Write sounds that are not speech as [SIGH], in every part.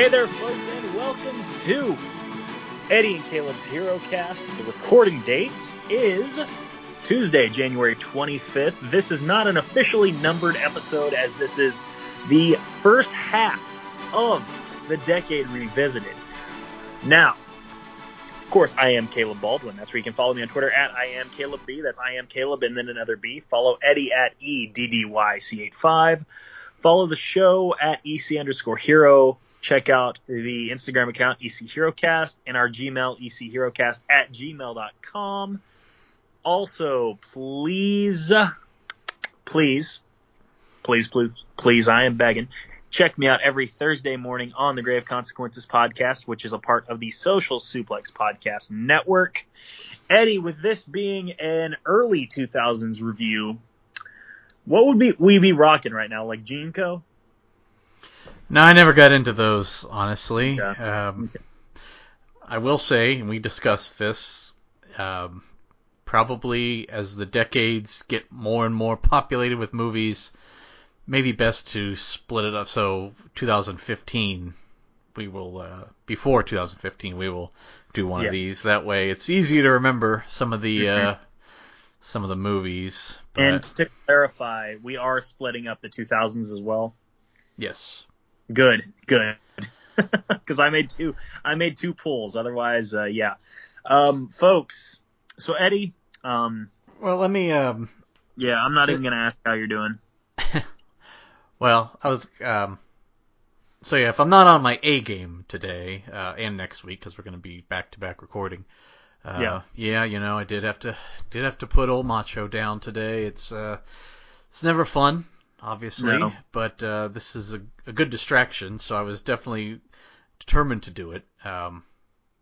Hey there, folks, and welcome to Eddie and Caleb's Hero Cast. The recording date is Tuesday, January 25th. This is not an officially numbered episode, as this is the first half of the decade revisited. Now, of course, I am Caleb Baldwin. That's where you can follow me on Twitter at I am Caleb B. That's I am Caleb and then another B. Follow Eddie at EDDYC85. Follow the show at EC underscore hero. Check out the Instagram account EC HeroCast and our Gmail EC HeroCast at gmail.com. Also, please, please, please, please, please, I am begging. Check me out every Thursday morning on the Grave Consequences podcast, which is a part of the Social Suplex Podcast Network. Eddie, with this being an early 2000s review, what would be we be rocking right now? Like JNCO? No, I never got into those, honestly. Okay. Um, I will say, and we discussed this, um, probably as the decades get more and more populated with movies, maybe best to split it up. So 2015, we will, uh, before 2015, we will do one Yeah. of these. That way it's easy to remember some of the, uh, some of the movies. But And to clarify, we are splitting up the 2000s as well. yes. Good, good. [LAUGHS] Because I made two, I made two pulls. Otherwise, uh, yeah. Um, folks. So Eddie, um, Well, let me, um, yeah, I'm not even gonna ask how you're doing. [LAUGHS] Well, I was um, so yeah. If I'm not on my A game today uh, and next week because we're going to be back to back recording, uh, Yeah. yeah, you know, I did have to did have to put old Macho down today. It's uh, it's never fun, obviously, No. but uh, this is a, a good distraction, so I was definitely determined to do it. Um,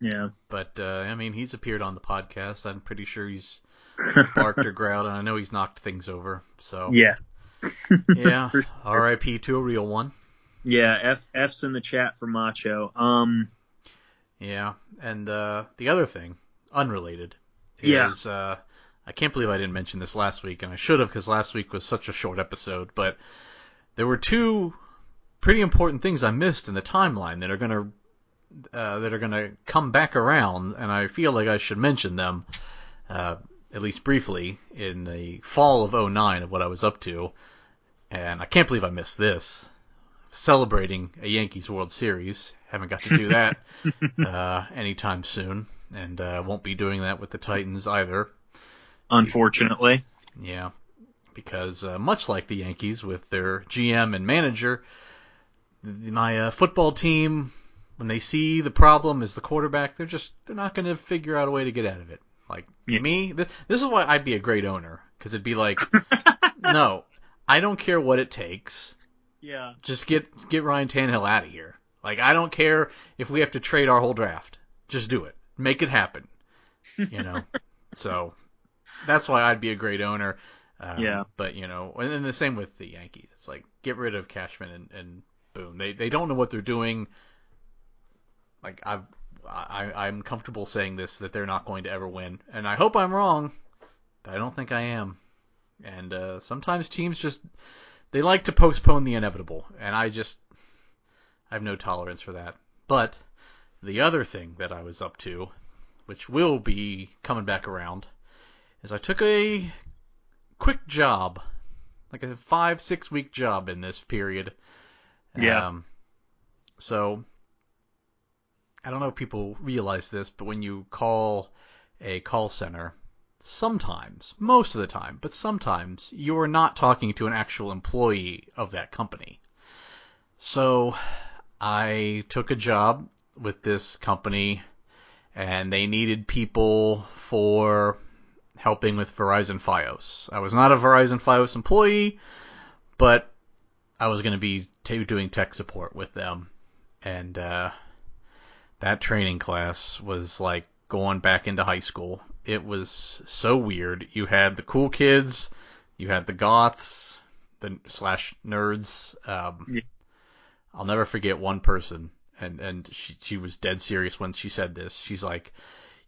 Yeah. but uh, I mean, he's appeared on the podcast. I'm pretty sure he's [LAUGHS] barked or growled, and I know he's knocked things over. So yeah. [LAUGHS] yeah, [LAUGHS] sure. R.I.P. to a real one. Yeah. F F's in the chat for Macho. Um. Yeah, and uh, the other thing, unrelated, Yeah. uh, I can't believe I didn't mention this last week, and I should have because last week was such a short episode. But there were two pretty important things I missed in the timeline that are gonna uh, that are gonna come back around, and I feel like I should mention them uh, at least briefly in the fall of 09 of what I was up to. And I can't believe I missed this. Celebrating a Yankees World Series. Haven't got to do that [LAUGHS] uh, anytime soon, and uh, won't be doing that with the Titans either. Unfortunately. Yeah, because uh, much like the Yankees with their GM and manager, my uh, football team, when they see the problem is the quarterback, they're just they're not going to figure out a way to get out of it. Like Yeah. me, th- this is why I'd be a great owner because it'd be like, [LAUGHS] no, I don't care what it takes. Yeah. Just get get Ryan Tannehill out of here. Like I don't care if we have to trade our whole draft. Just do it. Make it happen. You know. [LAUGHS] so that's why I'd be a great owner. Um, Yeah. But you know, and then the same with the Yankees. It's like get rid of Cashman and, and boom. They they don't know what they're doing. Like I've I I'm comfortable saying this that they're not going to ever win, and I hope I'm wrong. But I don't think I am. And uh, sometimes teams just they like to postpone the inevitable, and I just I have no tolerance for that. But the other thing that I was up to, which will be coming back around, is I took a quick job, like a five six week job in this period. Yeah. Um, so I don't know if people realize this, but when you call a call center, sometimes, most of the time, but sometimes you are not talking to an actual employee of that company. So I took a job with this company and they needed people for helping with Verizon Fios. I was not a Verizon Fios employee, but I was going to be t- doing tech support with them. And uh, that training class was like going back into high school. It was so weird. You had the cool kids, you had the goths, the slash nerds. Um, Yeah. I'll never forget one person, and and she she was dead serious when she said this. She's like,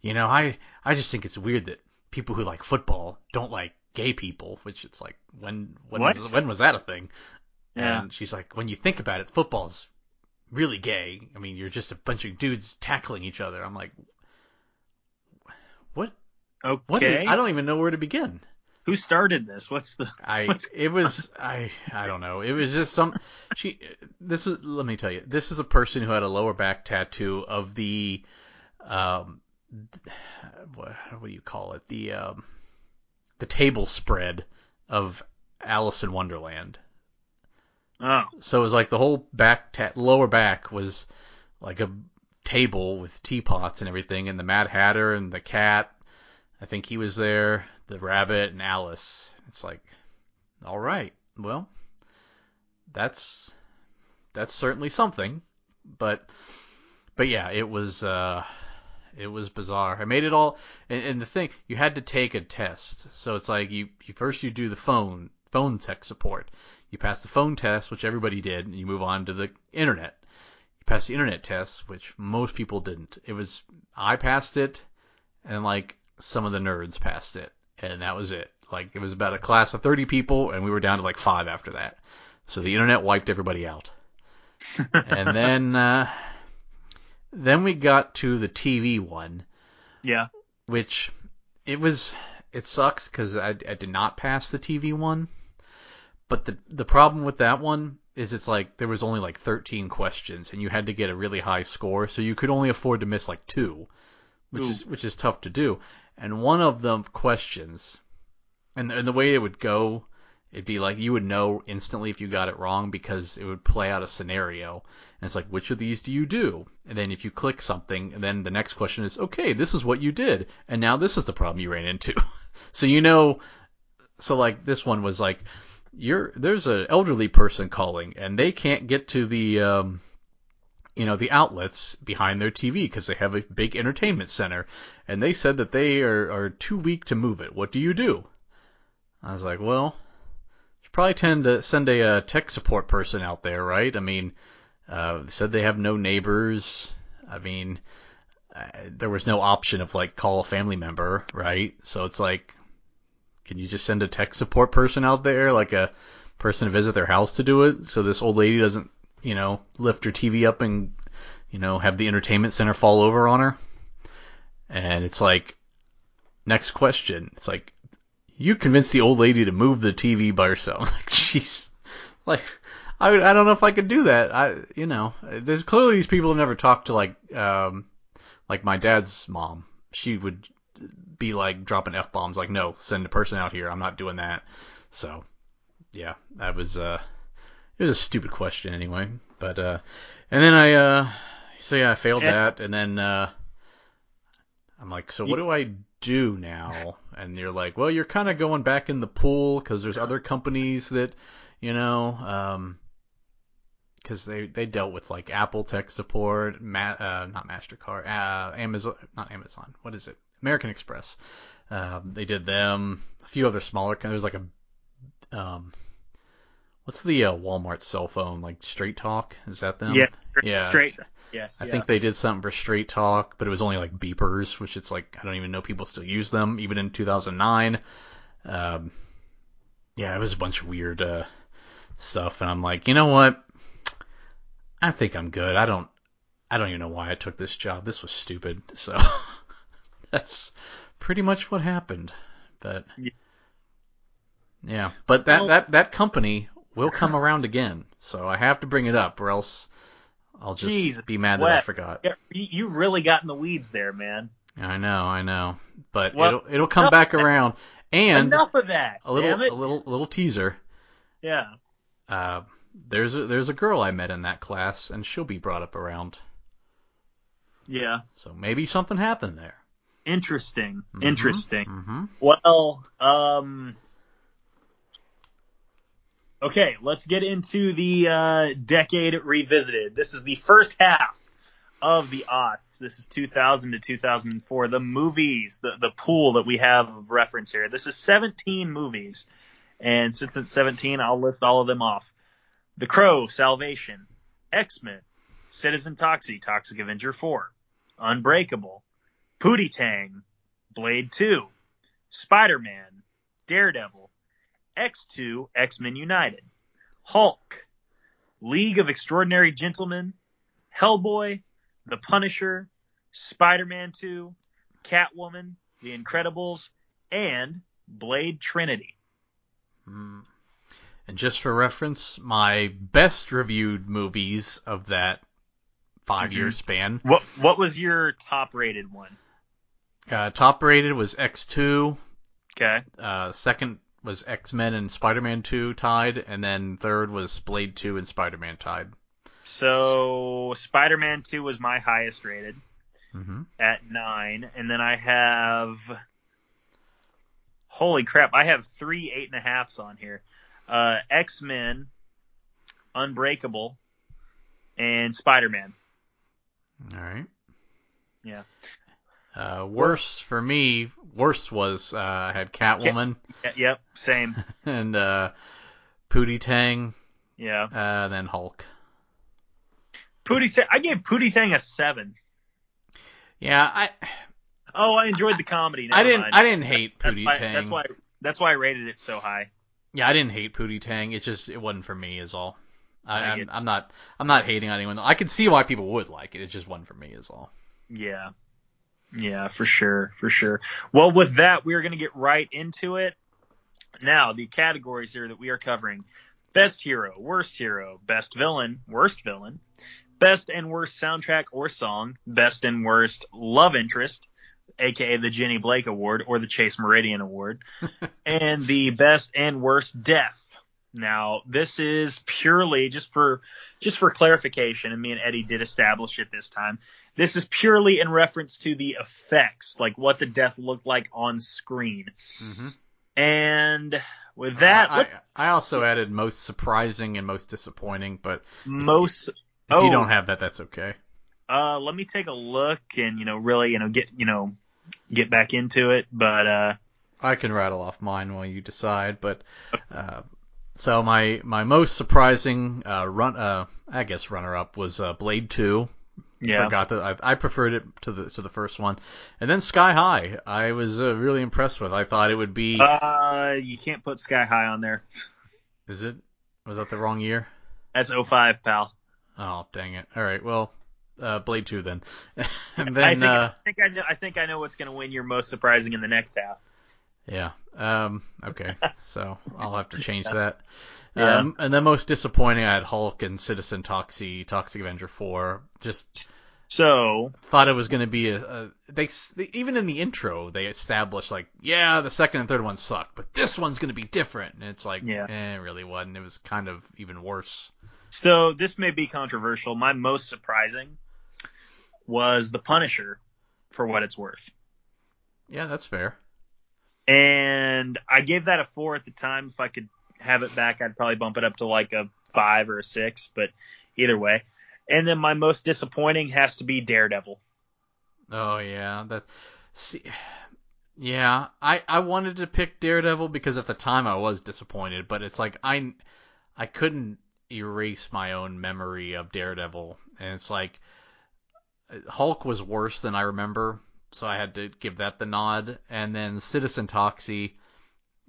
you know, I I just think it's weird that people who like football don't like gay people, which it's like when when What? was, when was that a thing? Yeah. And she's like, when you think about it, football's really gay. I mean, you're just a bunch of dudes tackling each other. I'm like, what? Okay. What? is- I don't even know where to begin. Who started this? What's the? I [LAUGHS] What's it was I I don't know. It was just some she this is let me tell you. This is a person who had a lower back tattoo of the um [SIGHS] what, what do you call it? The um the table spread of Alice in Wonderland. Oh, So it was like the whole back ta- lower back was like a table with teapots and everything, and the Mad Hatter and the cat. I think he was there, the rabbit and Alice. It's like, all right, well, that's that's certainly something, but but yeah, it was uh, it was bizarre. I made it all, and, and the thing you had to take a test. So it's like you, you first you do the phone phone tech support. You pass the phone test, which everybody did, and you move on to the internet. You pass the internet test, which most people didn't. It was I passed it, and like some of the nerds passed it, and that was it. Like it was about a class of 30 people, and we were down to like five after that. So the internet wiped everybody out. [LAUGHS] and then uh, then we got to the TV one, yeah. which it was it sucks because I, I did not pass the TV one. But the the problem with that one is it's like there was only like 13 questions and you had to get a really high score, so you could only afford to miss like two, which Ooh. is which is tough to do. And one of the questions, and and the way it would go, it'd be like you would know instantly if you got it wrong because it would play out a scenario. And it's like, which of these do you do? And then if you click something, and then the next question is, okay, this is what you did, and now this is the problem you ran into. [LAUGHS] so you know, so like this one was like, you're there's an elderly person calling, and they can't get to the um, you know the outlets behind their TV because they have a big entertainment center, and they said that they are are too weak to move it. What do you do? I was like, well, probably tend to send a, uh tech support person out there, right? I mean, uh, said they have no neighbors. I mean, uh, there was no option of like call a family member, right? So it's like, can you just send a tech support person out there, like a person to visit their house to do it, so this old lady doesn't, you know, lift her TV up and, you know, have the entertainment center fall over on her? And it's like, next question. It's like, you convinced the old lady to move the TV by herself. Like, [LAUGHS] jeez. Like, I I don't know if I could do that. I, you know, there's clearly these people have never talked to like, um, like my dad's mom. She would be like dropping f bombs. Like, no, send a person out here. I'm not doing that. So, yeah, that was, uh, it was a stupid question anyway. But, uh, and then I, uh, so yeah, I failed that, and then, uh, I'm like, so what do I do now? And you're like, well, you're kind of going back in the pool because there's other companies that, you know, um, because they they dealt with like Apple tech support, Ma- uh, not Mastercard, uh, Amazon, not Amazon. What is it? American Express. Um, they did them. A few other smaller. There's like a, um, what's the uh, Walmart cell phone like? Straight Talk? Is that them? yeah. yeah. Straight. Yes. I yeah. think they did something for Straight Talk, but it was only like beepers, which it's like I don't even know people still use them, even in 2009. Um, yeah, it was a bunch of weird uh, stuff, and I'm like, you know what? I think I'm good. I don't, I don't even know why I took this job. This was stupid. [LAUGHS] So that's pretty much what happened. But Yeah. but that Well- that that company will come around again. So I have to bring it up, or else I'll just Jeez, be mad that I forgot. You really got in the weeds there, man. I know, I know, but Well, it'll it'll come back around. And Enough of that. a little a little little teaser. Yeah. Uh, there's a there's a girl I met in that class, and she'll be brought up around. Yeah. So maybe something happened there. Interesting. Mhm, Interesting. mhm. Well, um, okay, let's get into the uh, decade revisited. This is the first half of the aughts. This is 2000 to 2004. The movies, the the pool that we have of reference here. This is 17 movies, and since it's 17, I'll list all of them off. The Crow, Salvation, X Men, Citizen Toxie, Toxic Avenger 4, Unbreakable, Pootie Tang, Blade 2, Spider Man, Daredevil, X2, X Men United, Hulk, League of Extraordinary Gentlemen, Hellboy, The Punisher, Spider-Man 2, Catwoman, The Incredibles, and Blade Trinity. Mm. And just for reference, my best reviewed movies of that 5 year Mhm. span. What what was your top rated one? Uh, top rated was X2. Okay. Uh, second was X Men and Spider Man 2 tied, and then third was Blade 2 and Spider Man tied. So Spider-Man 2 was my highest rated hmm at 9 and then I have Holy crap, I have three eight and a halfs on here. Uh, X-Men, Unbreakable, and Spider-Man. All right. Yeah. Uh, worst for me, worst was uh, I had Catwoman Yep, same. [LAUGHS] and uh, Pootie Tang, Yeah. uh, then Hulk. Pootie Tang, I gave Pootie Tang a seven. Yeah, I Oh, I enjoyed the comedy. I didn't mind. I didn't hate that's Pootie why, Tang. That's why. That's why I rated it so high. Yeah, I didn't hate Pootie Tang. It just it wasn't for me, is all. I, I I'm, I'm not I'm not hating on anyone. I can see why people would like it. It just wasn't for me, is all. Yeah. Yeah, for sure, for sure. Well, with that, we are going to get right into it. Now, the categories here that we are covering: best hero, worst hero, best villain, worst villain, best and worst soundtrack or song, best and worst love interest, aka the Jenny Blake Award or the Chase Meridian Award, [LAUGHS] and the best and worst death. Now, this is purely just for just for clarification, and me and Eddie did establish it this time. This is purely in reference to the effects, like what the death looked like on screen. Mm-hmm. And with that, I, I also added most surprising and most disappointing, but most if Oh. you don't have that, that's okay. uh let me take a look and you know really you know get you know get back into it but uh I can rattle off mine while you decide, but uh, so my my most surprising uh, run uh, I guess runner up was uh, Blade Two. Yeah Forgot that I, I preferred it to the to the first one, and then Sky High. I was uh, really impressed with. I thought it would be. uh you can't put sky high on there is it? Was that the wrong year? that's 05 pal Oh dang it! All right, well, uh, Blade Two then, [LAUGHS] and I then think, uh, I think I know I think I know what's going to win your most surprising in the next half yeah. Um, okay, [LAUGHS] so I'll have to change that. Yeah. Um, and then most disappointing, I had Hulk and Citizen Toxie, Toxic Avenger Four. Just so thought it was going to be a, a they, they even in the intro they established like yeah the second and third one sucked but this one's going to be different and it's like Yeah. eh, it really wasn't it was kind of even worse so this may be controversial my most surprising was the punisher for what it's worth yeah that's fair and I gave that a four at the time. If I could have it back, I'd probably bump it up to like a five or a six, but either way. And then my most disappointing has to be Daredevil. oh yeah that see yeah I I wanted to pick Daredevil because at the time I was disappointed but it's like I I couldn't erase my own memory of Daredevil and it's like Hulk was worse than I remember, so I had to give that the nod. And then Citizen Toxie,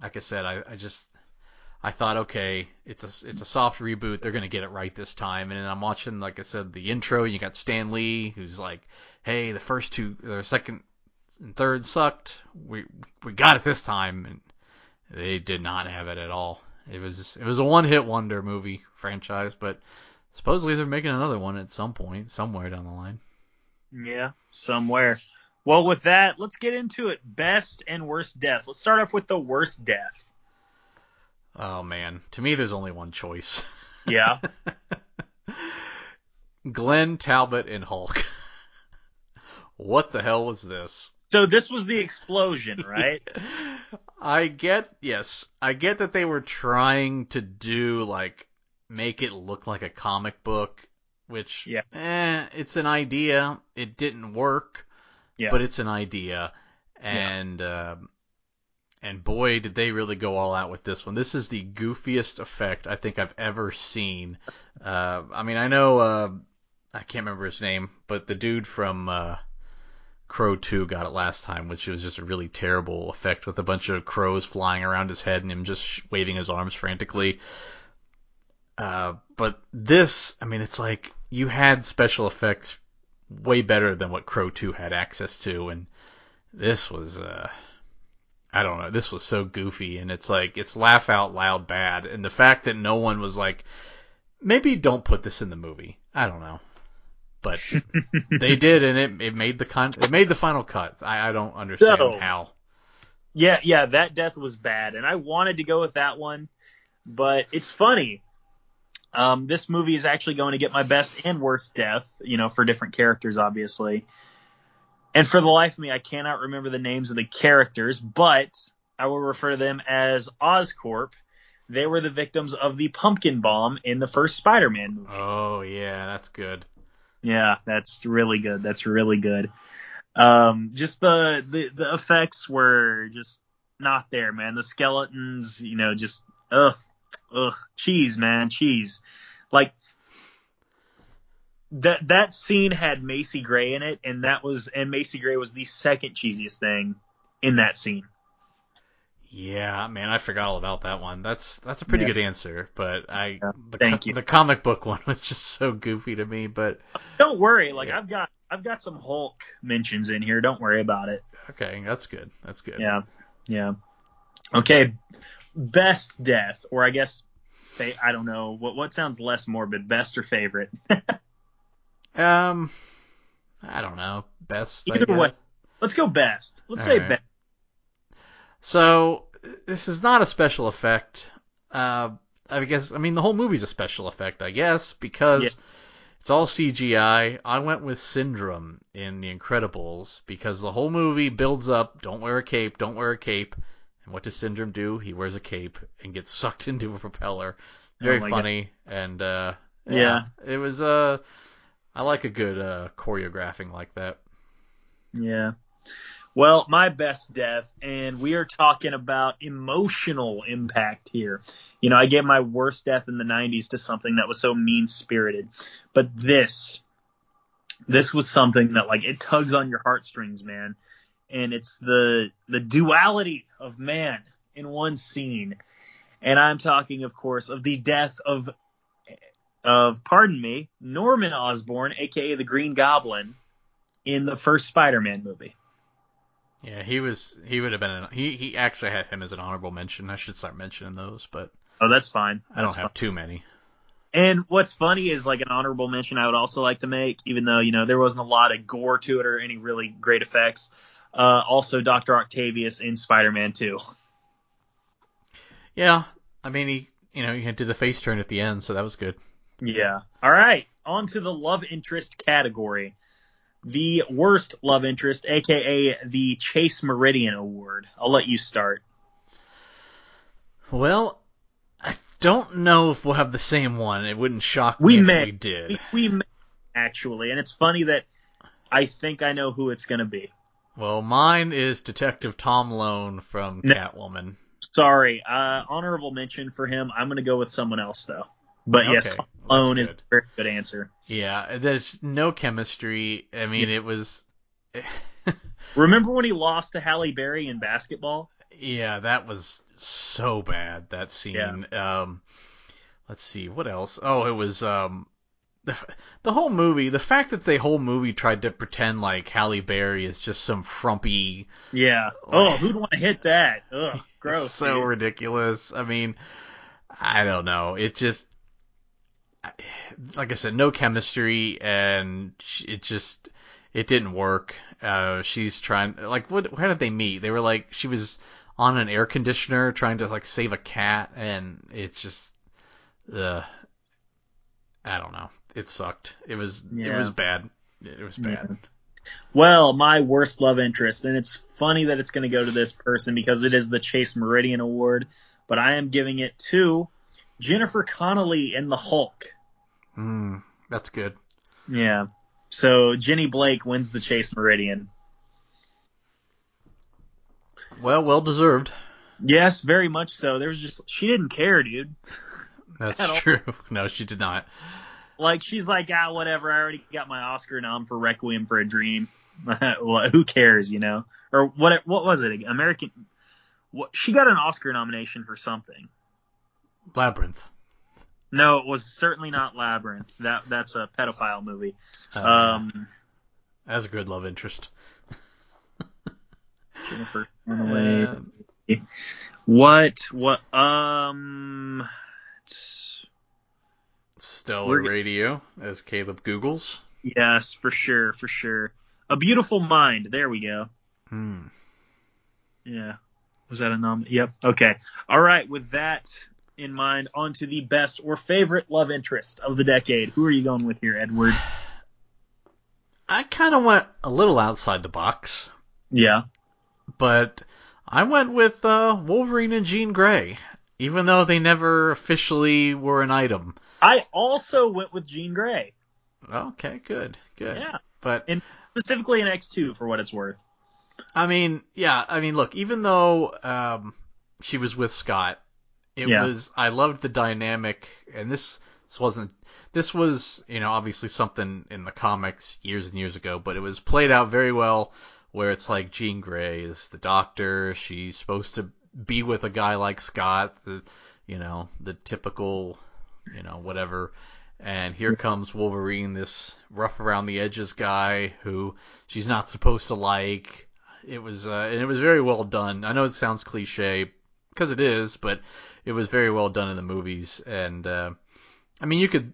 like I said, I, I just I thought, okay, it's a it's a soft reboot. They're gonna get it right this time. And I'm watching, like I said, the intro. You got Stan Lee, who's like, hey, the first two, the second and third sucked. We we got it this time, and they did not have it at all. It was it was a one hit wonder movie franchise, but supposedly they're making another one at some point, somewhere down the line. Yeah, somewhere. Well, with that, let's get into it. Best and worst death. Let's start off with the worst death. Oh man, to me there's only one choice. [LAUGHS] Yeah. Glenn Talbot and Hulk. [LAUGHS] what the hell was this? so this was the explosion, right? [LAUGHS] I get yes, I get that they were trying to do like make it look like a comic book, which Yeah. eh, it's an idea. It didn't work, Yeah. but it's an idea, and um, and boy did they really go all out with this one. This is the goofiest effect I think I've ever seen. Uh, I mean, I know uh, I can't remember his name, but the dude from uh, Crow 2 got it last time, which was just a really terrible effect with a bunch of crows flying around his head and him just waving his arms frantically. Uh, but this, I mean, it's like you had special effects way better than what Crow 2 had access to, and this was, uh, I don't know, this was so goofy, and it's like, it's laugh out loud bad, and the fact that no one was like, maybe don't put this in the movie. I don't know. But [LAUGHS] they did, and it, it made the con- it made the final cut. I, I don't understand So- how. Yeah, yeah, that death was bad, and I wanted to go with that one, but it's funny. Um, this movie is actually going to get my best and worst death, you know, for different characters, obviously. And for the life of me, I cannot remember the names of the characters, but I will refer to them as Oscorp. They were the victims of the pumpkin bomb in the first Spider-Man movie. Oh yeah, that's good. Yeah, that's really good. That's really good. Um, just the, the the effects were just not there, man. The skeletons, you know, just ugh, ugh, cheese, man, cheese. Like that that scene had Macy Gray in it, and that was and Macy Gray was the second cheesiest thing in that scene. Yeah, man, I forgot all about that one. That's that's a pretty Yeah. good answer, but I Yeah, the, thank co- you. the comic book [LAUGHS] one was just so goofy to me. But Don't worry, like Yeah. I've got I've got some Hulk mentions in here. Don't worry about it. okay, that's good. That's good. Yeah, yeah. Okay, best death, or I guess, fa- I don't know what what sounds less morbid, best or favorite. [LAUGHS] Um, I don't know. Best. Either way. Let's go best. Let's All say right. best. So this is not a special effect. Uh, I guess I mean the whole movie's a special effect, I guess, because Yeah. it's all CGI. I went with Syndrome in The Incredibles because the whole movie builds up. Don't wear a cape. Don't wear a cape. And what does Syndrome do? He wears a cape and gets [LAUGHS] sucked into a propeller. Very Oh my God. funny and uh, Yeah. it was uh, I like a good uh choreographing like that. Yeah. Well, my best death, and we are talking about emotional impact here. You know, I gave my worst death in the 90s to something that was so mean spirited. But this, this was something that, like, it tugs on your heartstrings, man. And it's the, the duality of man in one scene. And I'm talking, of course, of the death of, of, pardon me, Norman Osborn, aka the Green Goblin, in the first Spider-Man movie. Yeah, he was. He would have been. An, he he actually had him as an honorable mention. I should start mentioning those, but Oh, that's fine. I don't That's have too many. And what's funny is like an honorable mention I would also like to make, even though you know there wasn't a lot of gore to it or any really great effects. Uh, also, Doctor Octavius in Spider-Man 2. Yeah, I mean he, you know, he did the face turn at the end, so that was good. Yeah. All right. On to the love interest category. The worst love interest, aka the Chase Meridian Award. I'll let you start. Well, I don't know if we'll have the same one. It wouldn't shock We me if may. we did. We, we may, actually, and it's funny that I think I know who it's going to be. Well, mine is Detective Tom Lone from No. Catwoman. Sorry, uh, honorable mention for him. I'm going to go with someone else though. But yes, Okay, that's Malone is a very good answer. Yeah, there's no chemistry. I mean, it was. [LAUGHS] Remember when he lost to Halle Berry in basketball? Yeah, that was so bad that scene. Um, let's see what else. Oh, it was um, [LAUGHS] the the whole movie. The fact that the whole movie tried to pretend like Halle Berry is just some frumpy, Yeah. Oh, who'd want to hit that? Ugh, [LAUGHS] gross. so dude. ridiculous. I mean, I don't know. It just, [SIGHS] like I said, no chemistry, and it just it didn't work. Uh, she's trying like what? How did they meet? They were like she was on an air conditioner trying to like save a cat, and it's just, uh, I don't know. It sucked. It was it was bad. It was bad. Yeah. Well, my worst love interest, and it's funny that it's going to go to this person because it is the Chase Meridian Award, but I am giving it to Jennifer Connelly in The Hulk. Mm, that's good. Yeah. So Jenny Blake wins the Chase Meridian. Well, well deserved. Yes, very much so. There was just she didn't care, dude. That's [LAUGHS] At all. true. [LAUGHS] No, she did not. Like she's like, ah, whatever. I already got my Oscar nom for Requiem for a Dream. [LAUGHS] well, who cares, you know? Or what? What was it? American. What? She got an Oscar nomination for something. Labyrinth. No, it was certainly not Labyrinth. That that's a pedophile movie. Uh, Um, That's a good love interest. [LAUGHS] Jennifer. Uh, What? What? Um. Stellar Radio, as Caleb Googles. Yes, for sure, for sure. A Beautiful Mind. There we go. Hmm. Yeah. Was that a nom? Yep. Okay. All right. With that in mind, onto the best or favorite love interest of the decade. Who are you going with here, Edward? I kind of went a little outside the box, Yeah. but I went with uh, Wolverine and Jean Grey, even though they never officially were an item. I also went with Jean Grey. Okay, good, good. Yeah. But And specifically in X2 for what it's worth. I mean, yeah, I mean, look, even though um, she was with Scott, it Yeah. was I loved the dynamic, and this this wasn't this was you know obviously something in the comics years and years ago, but it was played out very well, where it's like Jean Grey is the doctor, she's supposed to be with a guy like Scott, the you know the typical you know whatever. And here comes Wolverine, this rough around the edges guy who she's not supposed to like. It was uh, and it was very well done. I know it sounds cliche because it is, but it was very well done in the movies. And uh, I mean, you could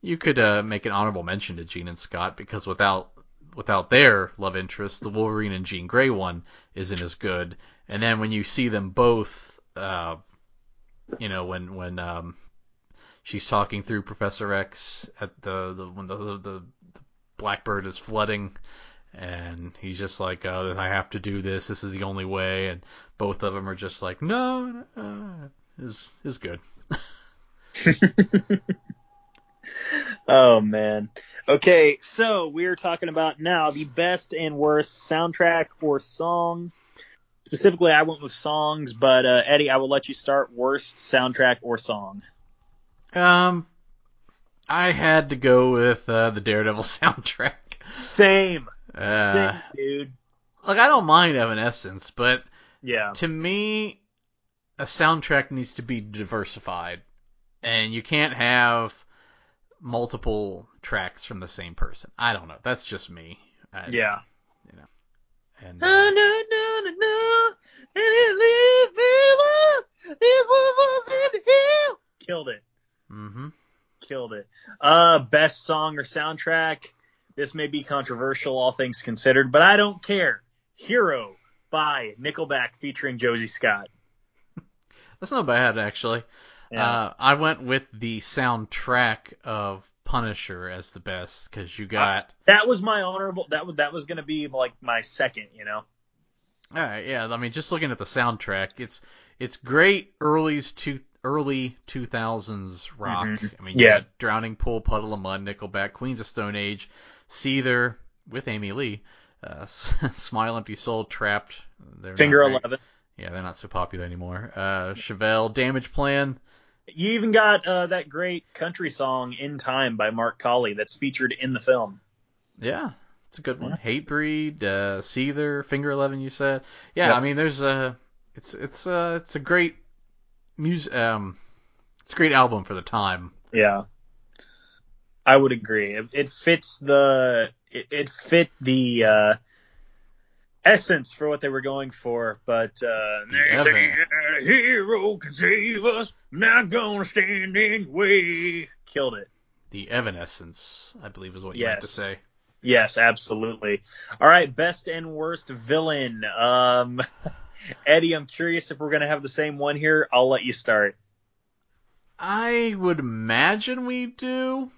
you could uh, make an honorable mention to Jean and Scott because without without their love interest, the Wolverine and Jean Grey one isn't as good. And then when you see them both, uh, you know, when when um, she's talking through Professor X at the, the when the, the the Blackbird is flooding, and he's just like, uh, I have to do this. This is the only way. And both of them are just like, no, uh, is is good. [LAUGHS] Oh man. Okay, so we're talking about now the best and worst soundtrack or song. Specifically, I went with songs, but uh, Eddie, I will let you start. Worst soundtrack or song? Um, I had to go with uh, the Daredevil [LAUGHS] soundtrack. Same. Uh, dude. Like I don't mind Evanescence, but Yeah. to me, a soundtrack needs to be diversified, and you can't have multiple tracks from the same person. I don't know. That's just me. I, Yeah. And Na, uh, na, na, na, na, and it leaves me alone. This one was in hell. Killed it. hmm Killed it. Uh, best song or soundtrack. This may be controversial, all things considered, but I don't care. Hero by Nickelback featuring Josey Scott. that's not bad actually. Yeah. Uh, I went with the soundtrack of Punisher as the best because you got. that was my honorable. That was that was gonna be like my second. You know. All right, yeah. I mean, just looking at the soundtrack, it's it's great early two early 2000s rock. Mhm. I mean, you Yeah. got Drowning Pool, Puddle of Mudd, Nickelback, Queens of Stone Age, Seether with Amy Lee, uh, [LAUGHS] Smile Empty Soul, Trapped. They're Finger very- eleven. Yeah, they're not so popular anymore. Uh, Chevelle, Damage Plan. You even got uh, that great country song "In Time" by Mark Collie that's featured in the film. Yeah, it's a good one. Yeah. Hatebreed, uh, Seether, Finger Eleven. You said. Yeah, Yep. I mean, there's a, it's it's uh it's a great music um, it's a great album for the time. Yeah, I would agree. It, it fits the it, it fit the uh, essence for what they were going for. But uh, they Yeah, say man. that a hero can save us. I'm not gonna stand in your way. Killed it. The Evanescence, I believe, is what you meant to say. Yes, absolutely. All right, best and worst villain. Um, [LAUGHS] Eddie, I'm curious if we're gonna have the same one here. I'll let you start. I would imagine we do,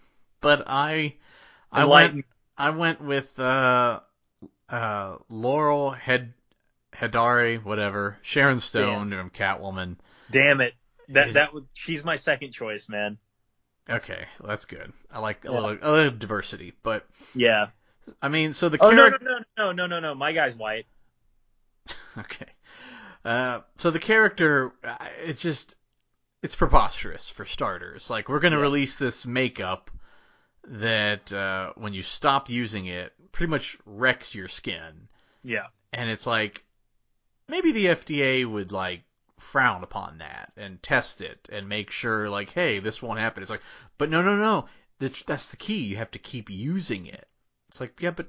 but I I went I went with uh uh Laurel Head Hedari, whatever, Sharon Stone from Catwoman. Damn it. That that would she's my second choice, man. Okay, that's good. I like a Yeah. little a little diversity, but Yeah. I mean, so the Oh no character. no no no no no no. My guy's white. [LAUGHS] Okay. Uh, so the character, it's just, it's preposterous for starters. Like we're gonna Yeah. release this makeup that uh, when you stop using it, pretty much wrecks your skin, Yeah. and it's like maybe the FDA would like frown upon that and test it and make sure like, hey, this won't happen. It's like, but no, no, no. That's that's the key. You have to keep using it. It's like, yeah, but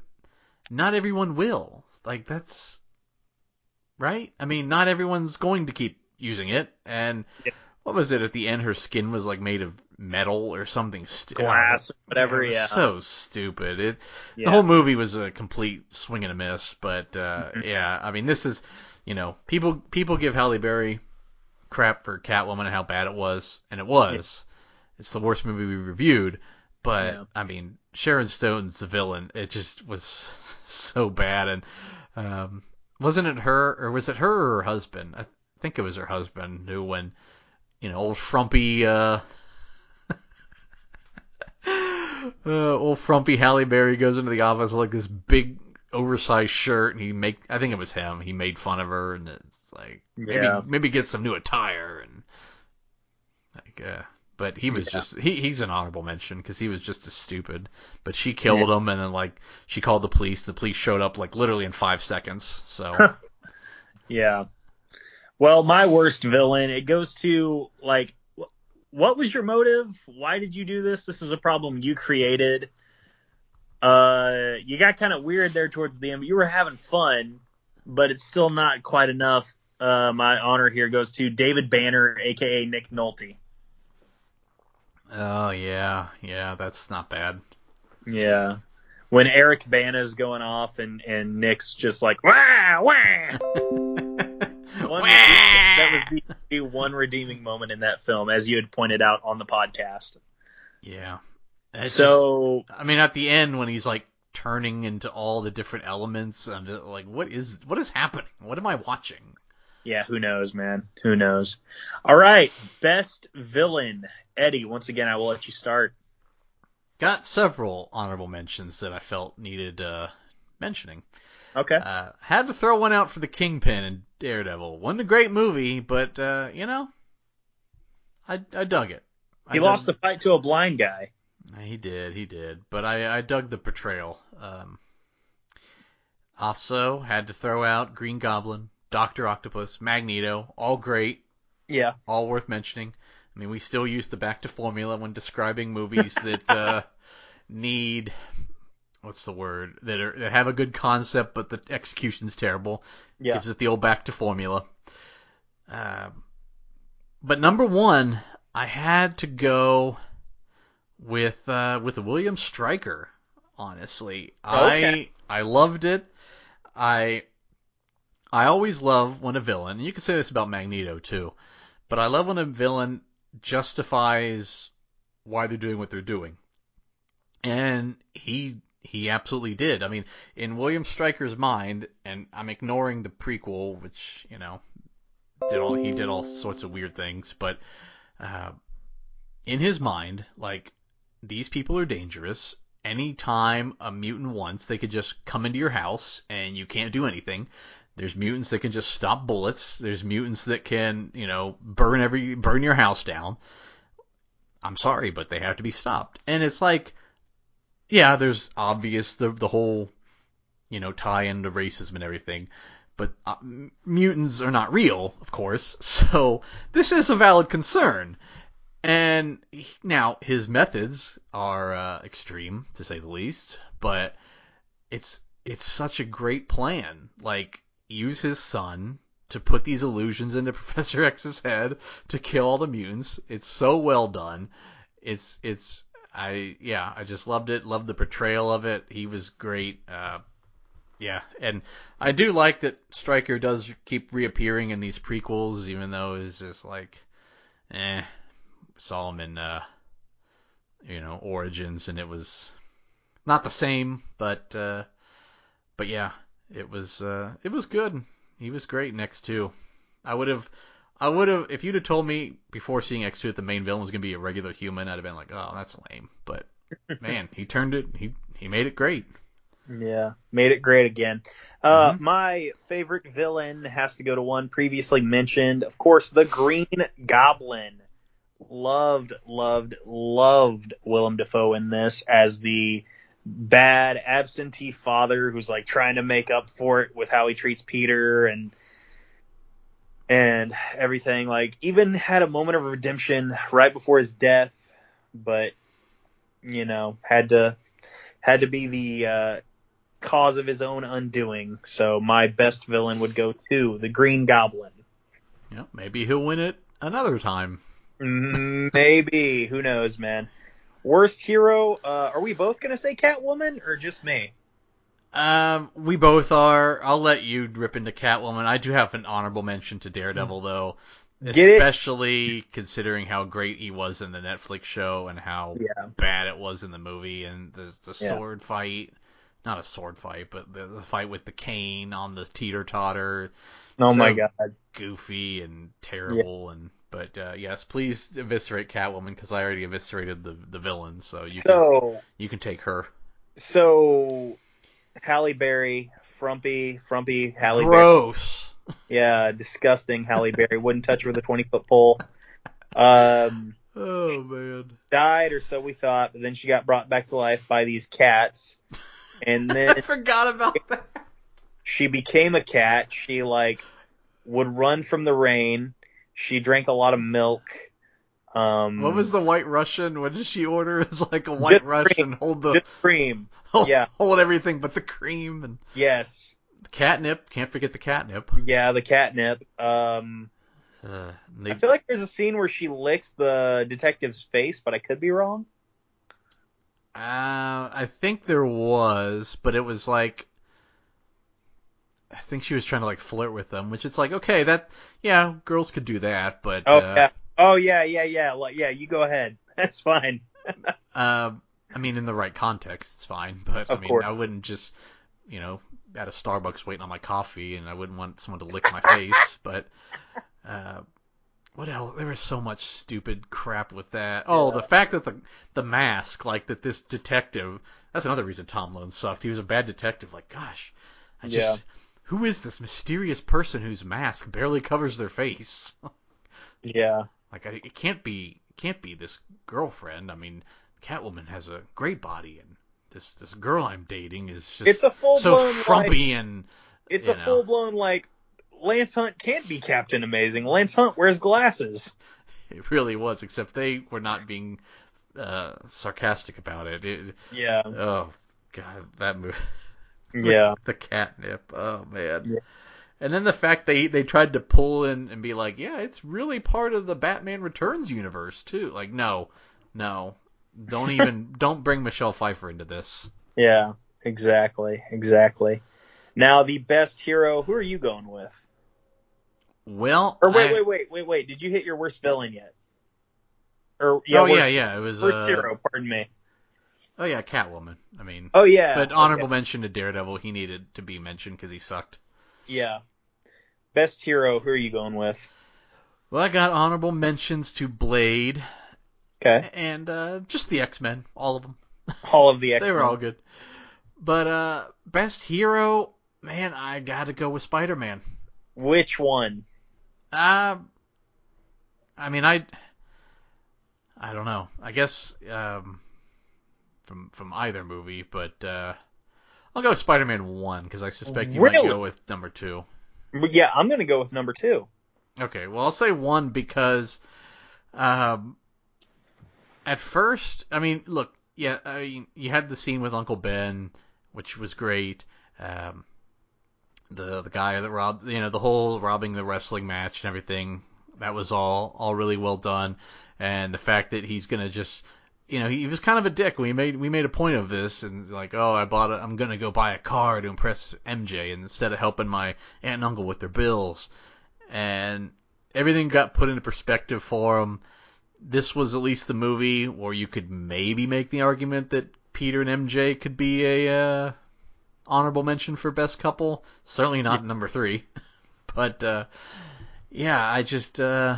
not everyone will. Like that's right. I mean, not everyone's going to keep using it. And Yeah. What was it at the end? Her skin was like made of metal or something. Glass or whatever, yeah. So stupid. It Yeah. the whole movie was a complete swing and a miss. But uh, Mhm. yeah, I mean, this is, you know, people people give Halle Berry crap for Catwoman and how bad it was, and it was. Yeah. It's the worst movie we reviewed. But Yeah. I mean, Sharon Stone's the villain. It just was [LAUGHS] so bad. And um, wasn't it her, or was it her or her husband? I think it was her husband who, when you know, old frumpy. Uh, [LAUGHS] uh, old frumpy Halle Berry goes into the office with like this big oversized shirt, and he make I think it was him. He made fun of her, and it's like maybe Yeah. maybe get some new attire and like uh. But he was Yeah. just he he's an honorable mention because he was just as stupid. But she killed Yeah. him, and then like she called the police. The police showed up like literally in five seconds. So [LAUGHS] Yeah. Well, my worst villain, it goes to like what was your motive? Why did you do this? This was a problem you created. Uh you got kind of weird there towards the end. You were having fun, but it's still not quite enough. Uh my honor here goes to David Banner aka Nick Nolte. oh yeah yeah that's not bad. Yeah. When Eric Bana's going off and and Nick's just like wah wah. [LAUGHS] One that was the, [LAUGHS] the one redeeming moment in that film, as you had pointed out on the podcast. yeah. It's just- so I mean, at the end when he's like turning into all the different elements, I'm just like, what is what is happening? What am I watching? yeah, who knows, man? Who knows? All right, best villain, Eddie. Once again, I will let you start. Got several honorable mentions that I felt needed uh, mentioning. Okay. Uh, had to throw one out for the Kingpin and Daredevil. wasn't a great movie, but uh, you know, I I dug it. I he dug- lost the fight to a blind guy. He did, he did. But I, I dug the portrayal. Um, also had to throw out Green Goblin, Doctor Octopus, Magneto, all great, Yeah. all worth mentioning. I mean, we still use the back to formula when describing movies [LAUGHS] that uh, need what's the word that are that have a good concept but the execution's terrible. Yeah. Gives it the old back to formula. Um, but number one, I had to go with uh, with William Stryker. Honestly, Okay. I I loved it. I I always love when a villain, and you can say this about Magneto too, but I love when a villain justifies why they're doing what they're doing. And he he absolutely did. I mean, in William Stryker's mind, and I'm ignoring the prequel, which you know did all he did all sorts of weird things, but uh, in his mind, like these people are dangerous. Anytime a mutant wants, they could just come into your house and you can't do anything. There's mutants that can just stop bullets. There's mutants that can, you know, burn every burn your house down. I'm sorry, but they have to be stopped. And it's like, yeah, there's obvious the the whole, you know, tie into racism and everything, but uh, mutants are not real, of course. [LAUGHS] So this is a valid concern. And he- now his methods are uh, extreme, to say the least, but it's it's such a great plan. Like use his son to put these illusions into [LAUGHS] Professor X's head to kill all the mutants. It's so well done. It's it's I yeah I just loved it. Loved the portrayal of it. He was great. Uh, yeah, and I do like that Stryker does keep reappearing in these prequels, even though it's just like, eh, in, uh, you know, Origins, and it was not the same, but, uh, but yeah, it was, uh, it was good. He was great next X2. I would have, I would have, if you'd have told me before seeing X2 that the main villain was gonna be a regular human, I'd have been like, oh, that's lame. But man, he turned it, he he made it great. Yeah, made it great again. Uh, Mhm. My favorite villain has to go to one previously mentioned, of course, the Green Goblin. Loved, loved, loved Willem Dafoe in this as the bad absentee father who's like trying to make up for it with how he treats Peter and and everything. Like even had a moment of redemption right before his death, but you know had to had to be the uh, cause of his own undoing. So my best villain would go to the Green Goblin. Yeah, maybe he'll win it another time. Maybe who knows, man. Worst hero? Uh, are we both gonna say Catwoman or just me? Um, we both are. I'll let you rip into Catwoman. I do have an honorable mention to Daredevil though, Get it? especially considering how great he was in the Netflix show and how Yeah. bad it was in the movie and the the Yeah. sword fight. Not a sword fight, but the, the fight with the cane on the teeter totter. Oh my god. Goofy and terrible and but uh, yes, please eviscerate Catwoman because I already eviscerated the the villain, so you can So you can take her. so Halle Berry, frumpy, frumpy Halle Berry. Gross. Yeah, disgusting Halle Berry. Wouldn't touch her with a twenty foot pole. Um, Oh man. died or so we thought, but then she got brought back to life by these cats, and [LAUGHS] then. I forgot about that. she became a cat. She like would run from the rain. She drank a lot of milk. Um, What was the White Russian? What did she order? [LAUGHS] It's like a White Russian. cream. Hold the just cream? [LAUGHS] hold, yeah. hold everything but the cream and Yes, the catnip. Can't forget the catnip. yeah, the catnip. Um, Uh, they- I feel like there's a scene where she licks the detective's face, but I could be wrong. uh, I think there was, but it was like. I think she was trying to like flirt with them, which it's like okay, that yeah, girls could do that, but Oh uh, yeah, oh yeah, yeah, yeah, like, yeah. You go ahead. [LAUGHS] That's fine. Uh, I mean, in the right context, it's fine. But I mean, course. I wouldn't just, you know, at a Starbucks waiting on my coffee, and I wouldn't want someone to lick my face. [LAUGHS] But uh, what else? There was so much stupid crap with that. Oh, Yeah. the fact that the the mask, like that, this detective. That's another reason Tom Lone sucked. He was a bad detective. Like, gosh, I just. Yeah. Who is this mysterious person whose mask barely covers their face? [LAUGHS] Yeah, Like I, it can't be it can't be this girlfriend. I mean, Catwoman has a great body, and this this girl I'm dating is just it's a full so frumpy and It's a full blown like Lance Hunt can't be Captain Amazing. Lance Hunt wears glasses. [LAUGHS] it really was. Except they were not being uh, sarcastic about it. it. Yeah, Oh God, that movie. [LAUGHS] yeah, the catnip. Oh man. Yeah. And then the fact they they tried to pull in and be like, yeah, it's really part of the Batman Returns universe too. Like, no, no, don't [LAUGHS] even don't bring Michelle Pfeiffer into this. yeah. Exactly, exactly. Now the best hero. Who are you going with? Well, Or wait, I- wait, wait, wait, wait. Did you hit your worst villain yet? Or yeah, oh yeah, yeah, it was. Worst uh, hero. Pardon me. Oh yeah, Catwoman. I mean, Oh yeah. but honorable okay. mention to Daredevil. He needed to be mentioned because he sucked. Yeah. Best hero. Who are you going with? Well, I got honorable mentions to Blade Okay. and uh, just the X Men, all of them. [LAUGHS] All of the X. Men. they were all good. But uh, best hero, man, I got to go with Spider Man. Which one? Uh, I mean, I, I don't know. I guess um, from from either movie, but uh, I'll go with Spider Man one because I suspect you might Really? go with number two. Yeah, I'm gonna go with number two. Okay, well I'll say one because um at first, I mean, look, yeah, I mean, you had the scene with Uncle Ben, which was great. Um the the guy that robbed, you know, the whole robbing the wrestling match and everything, that was all all really well done. And the fact that he's to just you know, he was kind of a dick. We made we made a point of this, and like, oh, I bought a, I'm gonna go buy a car to impress MJ, and instead of helping my aunt and uncle with their bills, and everything got put into perspective for him. This was at least the movie where you could maybe make the argument that Peter and MJ could be a uh, honorable mention for best couple. Certainly not number three, [LAUGHS] but uh, yeah, I just uh,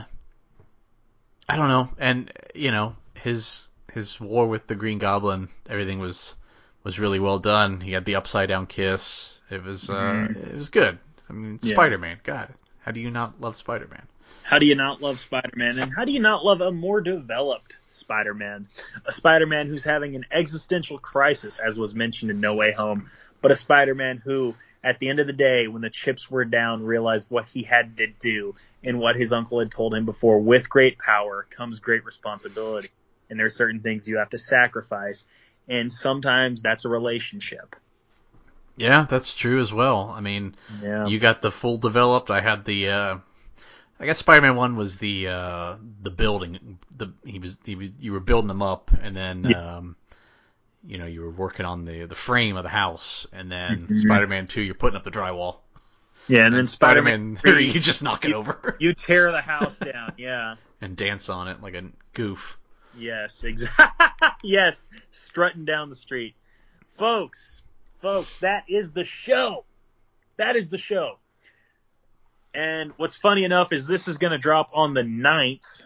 I don't know, and you know his his war with the Green Goblin, everything was was really well done. He had the upside down kiss. It was uh, Mhm. it was good. I mean, Yeah. Spider Man. God, how do you not love Spider Man? How do you not love Spider-Man? And how do you not love a more developed Spider-Man? A Spider-Man who's having an existential crisis, as was mentioned in No Way Home, but a Spider-Man who, at the end of the day, when the chips were down, realized what he had to do and what his uncle had told him before. With great power comes great responsibility. And there are certain things you have to sacrifice. And sometimes that's a relationship. Yeah, that's true as well. I mean, Yeah. you got the full developed. I had the. Uh, I guess Spider-Man One was the uh, the building. The he was, he was you were building them up, and then Yeah. um, you know you were working on the the frame of the house, and then Mhm. Spider-Man Two you're putting up the drywall. yeah, and then Spider-Man Spider-Man Three [LAUGHS] you just knock it over you tear the [LAUGHS] house down. Yeah. and dance on it like a goof. Yes, exactly. [LAUGHS] yes, strutting down the street. Folks, folks, that is the show. That is the show. And what's funny enough is this is going to drop on the 9th,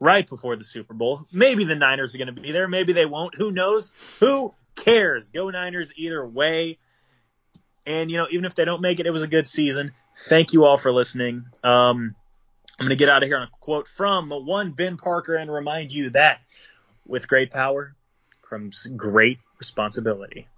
right before the Super Bowl. Maybe the Niners are going to be there. Maybe they won't. Who knows? Who cares? Go Niners either way. And, you know, even if they don't make it, it was a good season. Thank you all for listening. Um, I'm going to get out of here on a quote from one Ben Parker and remind you that with great power comes great responsibility.